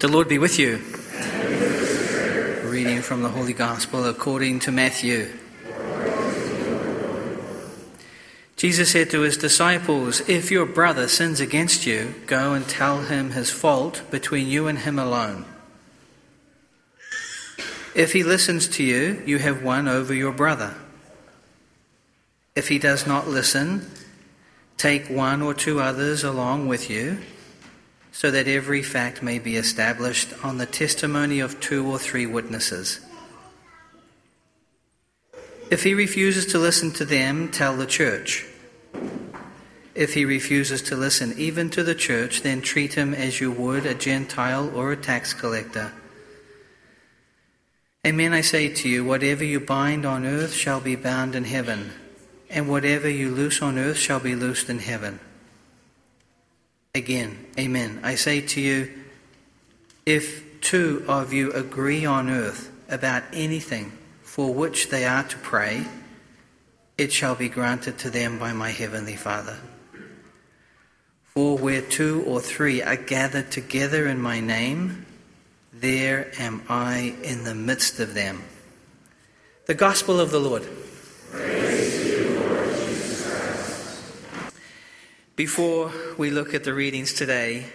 The Lord be with you. Reading from the Holy Gospel according to Matthew. Jesus said to his disciples, If your brother sins against you, go and tell him his fault between you and him alone. If he listens to you, you have won over your brother. If he does not listen, take one or two others along with you so that every fact may be established on the testimony of two or three witnesses. If he refuses to listen to them, tell the church. If he refuses to listen even to the church, then treat him as you would a Gentile or a tax collector. Amen, I say to you, whatever you bind on earth shall be bound in heaven, and whatever you loose on earth shall be loosed in heaven. Again, amen. I say to you, if two of you agree on earth about anything for which they are to pray, it shall be granted to them by my heavenly Father. For where two or three are gathered together in my name, there am I in the midst of them. The Gospel of the Lord. Before we look at the readings today,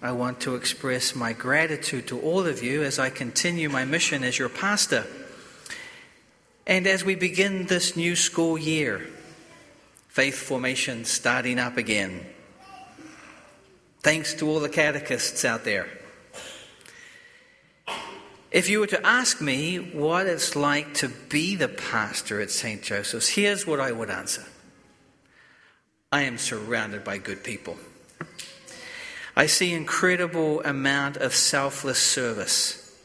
I want to express my gratitude to all of you as I continue my mission as your pastor. And as we begin this new school year, faith formation starting up again. Thanks to all the catechists out there. If you were to ask me what it's like to be the pastor at St. Joseph's, here's what I would answer. I am surrounded by good people. I see incredible amount of selfless service.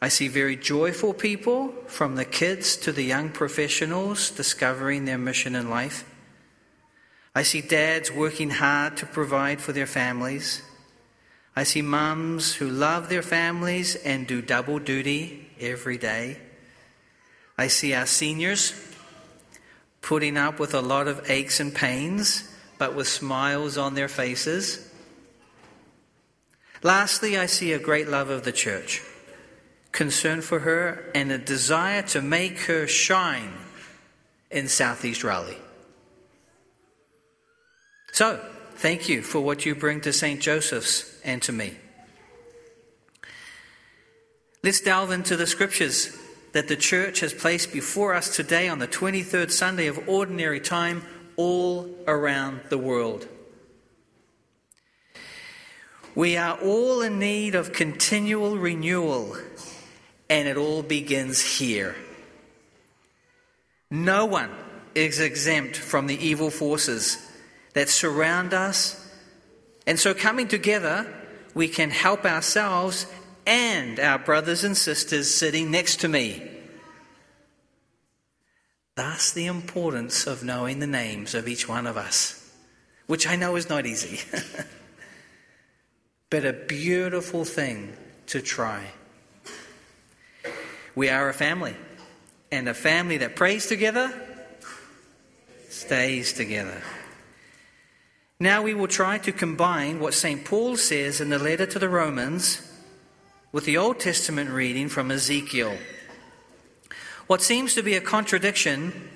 I see very joyful people, from the kids to the young professionals discovering their mission in life. I see dads working hard to provide for their families. I see mums who love their families and do double duty every day. I see our seniors putting up with a lot of aches and pains, but with smiles on their faces. Lastly, I see a great love of the church, concern for her, and a desire to make her shine in Southeast Raleigh. So, thank you for what you bring to St. Joseph's and to me. Let's delve into the scriptures that the church has placed before us today on the 23rd Sunday of Ordinary Time all around the world. We are all in need of continual renewal, and it all begins here. No one is exempt from the evil forces that surround us, and so coming together, we can help ourselves and our brothers and sisters sitting next to me. Thus, the importance of knowing the names of each one of us, which I know is not easy, but a beautiful thing to try. We are a family, and a family that prays together stays together. Now we will try to combine what St. Paul says in the letter to the Romans with the Old Testament reading from Ezekiel. What seems to be a contradiction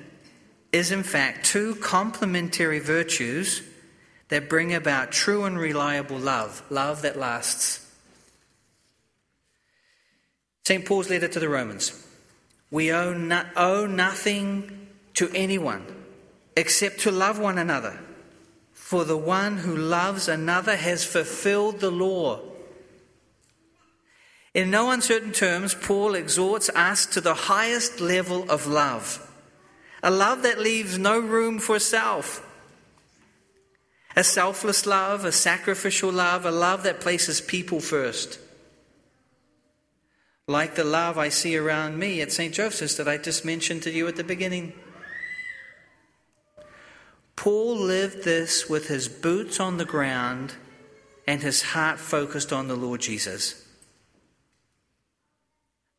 is, in fact, two complementary virtues that bring about true and reliable love, love that lasts. St. Paul's letter to the Romans. We owe, no, owe nothing to anyone except to love one another. For the one who loves another has fulfilled the law. In no uncertain terms, Paul exhorts us to the highest level of love a love that leaves no room for self. A selfless love, a sacrificial love, a love that places people first. Like the love I see around me at St. Joseph's that I just mentioned to you at the beginning. Paul lived this with his boots on the ground and his heart focused on the Lord Jesus.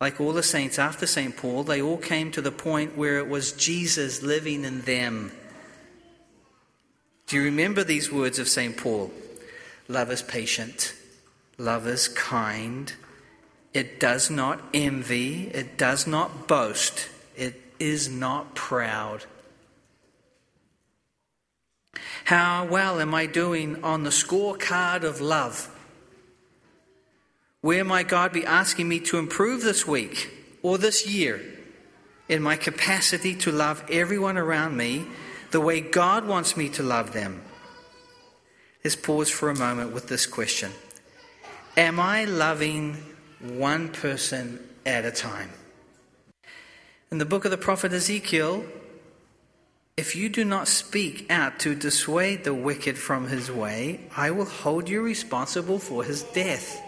Like all the saints after St. Paul, they all came to the point where it was Jesus living in them. Do you remember these words of St. Paul? Love is patient, Love is kind. It does not envy. It does not boast. It is not proud. How well am I doing on the scorecard of love? Where might God be asking me to improve this week or this year in my capacity to love everyone around me the way God wants me to love them? Let's pause for a moment with this question Am I loving one person at a time? In the book of the prophet Ezekiel, if you do not speak out to dissuade the wicked from his way, I will hold you responsible for his death.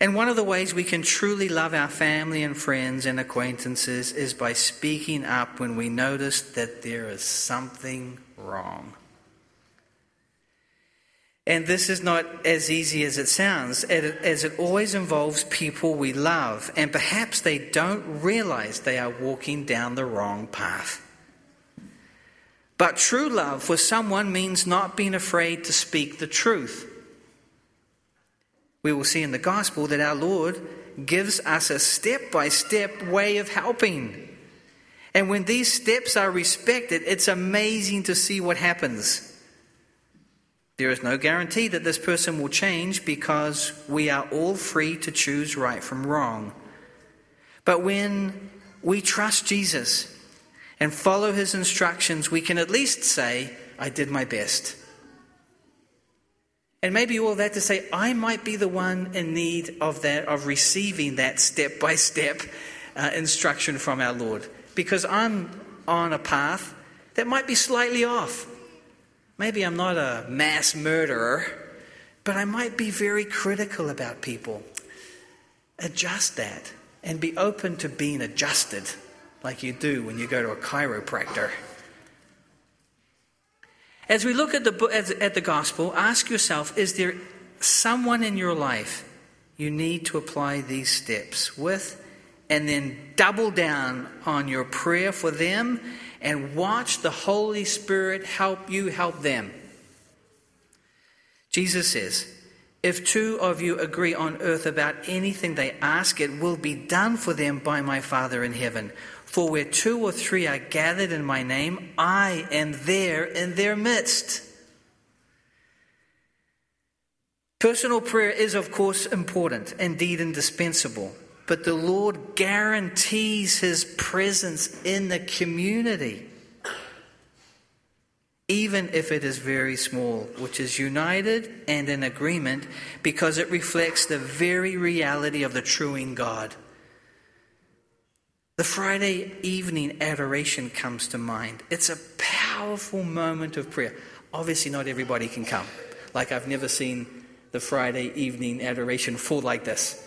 And one of the ways we can truly love our family and friends and acquaintances is by speaking up when we notice that there is something wrong. And this is not as easy as it sounds, as it always involves people we love, and perhaps they don't realize they are walking down the wrong path. But true love for someone means not being afraid to speak the truth we will see in the gospel that our Lord gives us a step by step way of helping. And when these steps are respected, it's amazing to see what happens. There is no guarantee that this person will change because we are all free to choose right from wrong. But when we trust Jesus and follow his instructions, we can at least say, I did my best. And maybe all that to say, I might be the one in need of that, of receiving that step by step instruction from our Lord. Because I'm on a path that might be slightly off. Maybe I'm not a mass murderer, but I might be very critical about people. Adjust that and be open to being adjusted like you do when you go to a chiropractor. As we look at the, at the gospel, ask yourself is there someone in your life you need to apply these steps with? And then double down on your prayer for them and watch the Holy Spirit help you help them. Jesus says, If two of you agree on earth about anything they ask, it will be done for them by my Father in heaven. For where two or three are gathered in my name, I am there in their midst. Personal prayer is, of course, important, indeed indispensable, but the Lord guarantees his presence in the community, even if it is very small, which is united and in agreement because it reflects the very reality of the triune God. The Friday evening adoration comes to mind. It's a powerful moment of prayer. Obviously, not everybody can come. Like, I've never seen the Friday evening adoration full like this.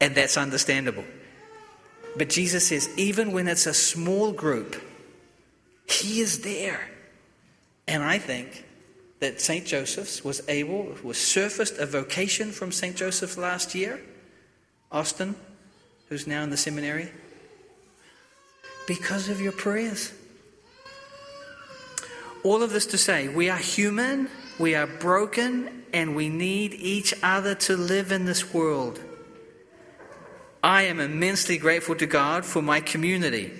And that's understandable. But Jesus says, even when it's a small group, He is there. And I think that St. Joseph's was able, was surfaced a vocation from St. Joseph last year. Austin, who's now in the seminary? Because of your prayers. All of this to say, we are human, we are broken, and we need each other to live in this world. I am immensely grateful to God for my community.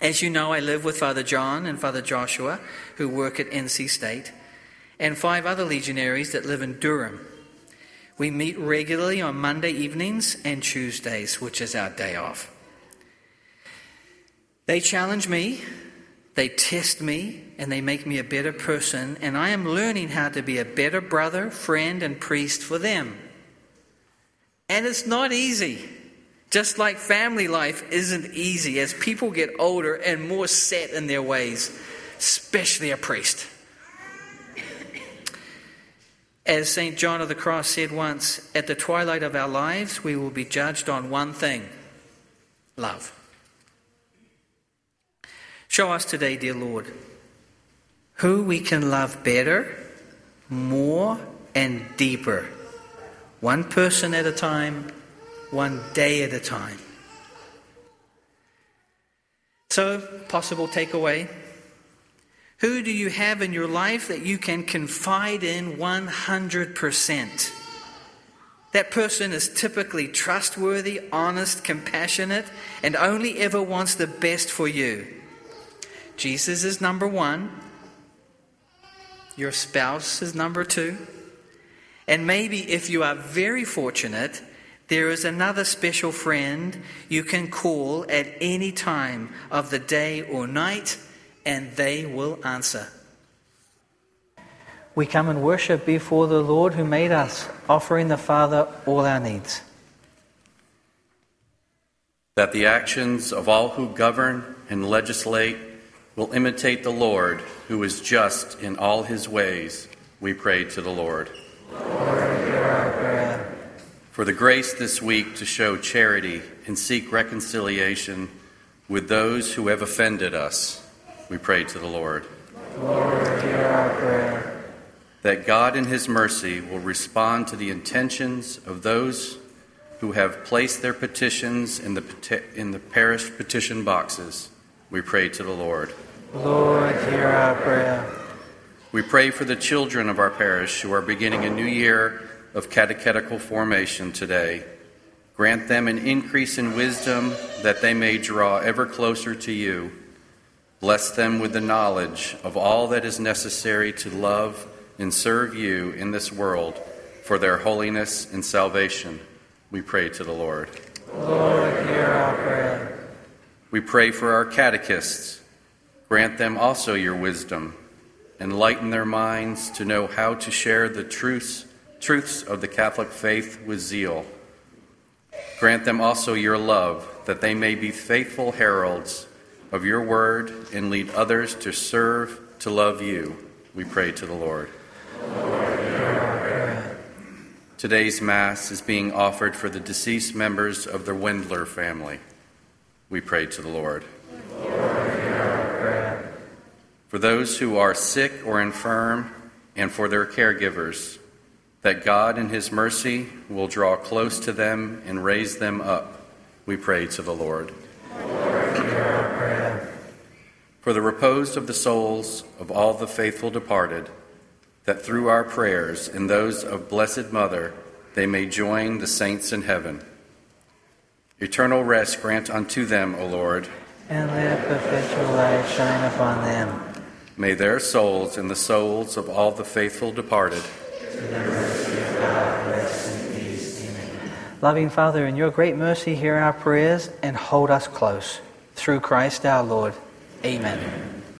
As you know, I live with Father John and Father Joshua, who work at NC State, and five other legionaries that live in Durham. We meet regularly on Monday evenings and Tuesdays, which is our day off. They challenge me, they test me, and they make me a better person, and I am learning how to be a better brother, friend, and priest for them. And it's not easy. Just like family life isn't easy as people get older and more set in their ways, especially a priest. As St. John of the Cross said once, at the twilight of our lives, we will be judged on one thing love. Show us today, dear Lord, who we can love better, more, and deeper, one person at a time, one day at a time. So, possible takeaway Who do you have in your life that you can confide in 100%? That person is typically trustworthy, honest, compassionate, and only ever wants the best for you. Jesus is number one. Your spouse is number two. And maybe if you are very fortunate, there is another special friend you can call at any time of the day or night, and they will answer. We come and worship before the Lord who made us, offering the Father all our needs. That the actions of all who govern and legislate will imitate the Lord, who is just in all his ways, we pray to the Lord. Lord For the grace this week to show charity and seek reconciliation with those who have offended us, we pray to the Lord. Lord, hear our prayer. That God in his mercy will respond to the intentions of those who have placed their petitions in the, in the parish petition boxes, we pray to the Lord. Lord, hear our prayer. We pray for the children of our parish who are beginning a new year of catechetical formation today. Grant them an increase in wisdom that they may draw ever closer to you. Bless them with the knowledge of all that is necessary to love and serve you in this world for their holiness and salvation. We pray to the Lord. Lord, hear our prayer. We pray for our catechists. Grant them also your wisdom. Enlighten their minds to know how to share the truths, truths of the Catholic faith with zeal. Grant them also your love, that they may be faithful heralds of your word and lead others to serve, to love you. We pray to the Lord. Today's Mass is being offered for the deceased members of the Wendler family. We pray to the Lord. For those who are sick or infirm, and for their caregivers, that God in His mercy will draw close to them and raise them up. We pray to the Lord. For the repose of the souls of all the faithful departed, that through our prayers and those of Blessed Mother they may join the saints in heaven. Eternal rest grant unto them, O Lord. And let perpetual light shine upon them. May their souls and the souls of all the faithful departed Rest in peace, beloved. Loving Father, in your great mercy, hear our prayers and hold us close. Through Christ our Lord. Amen.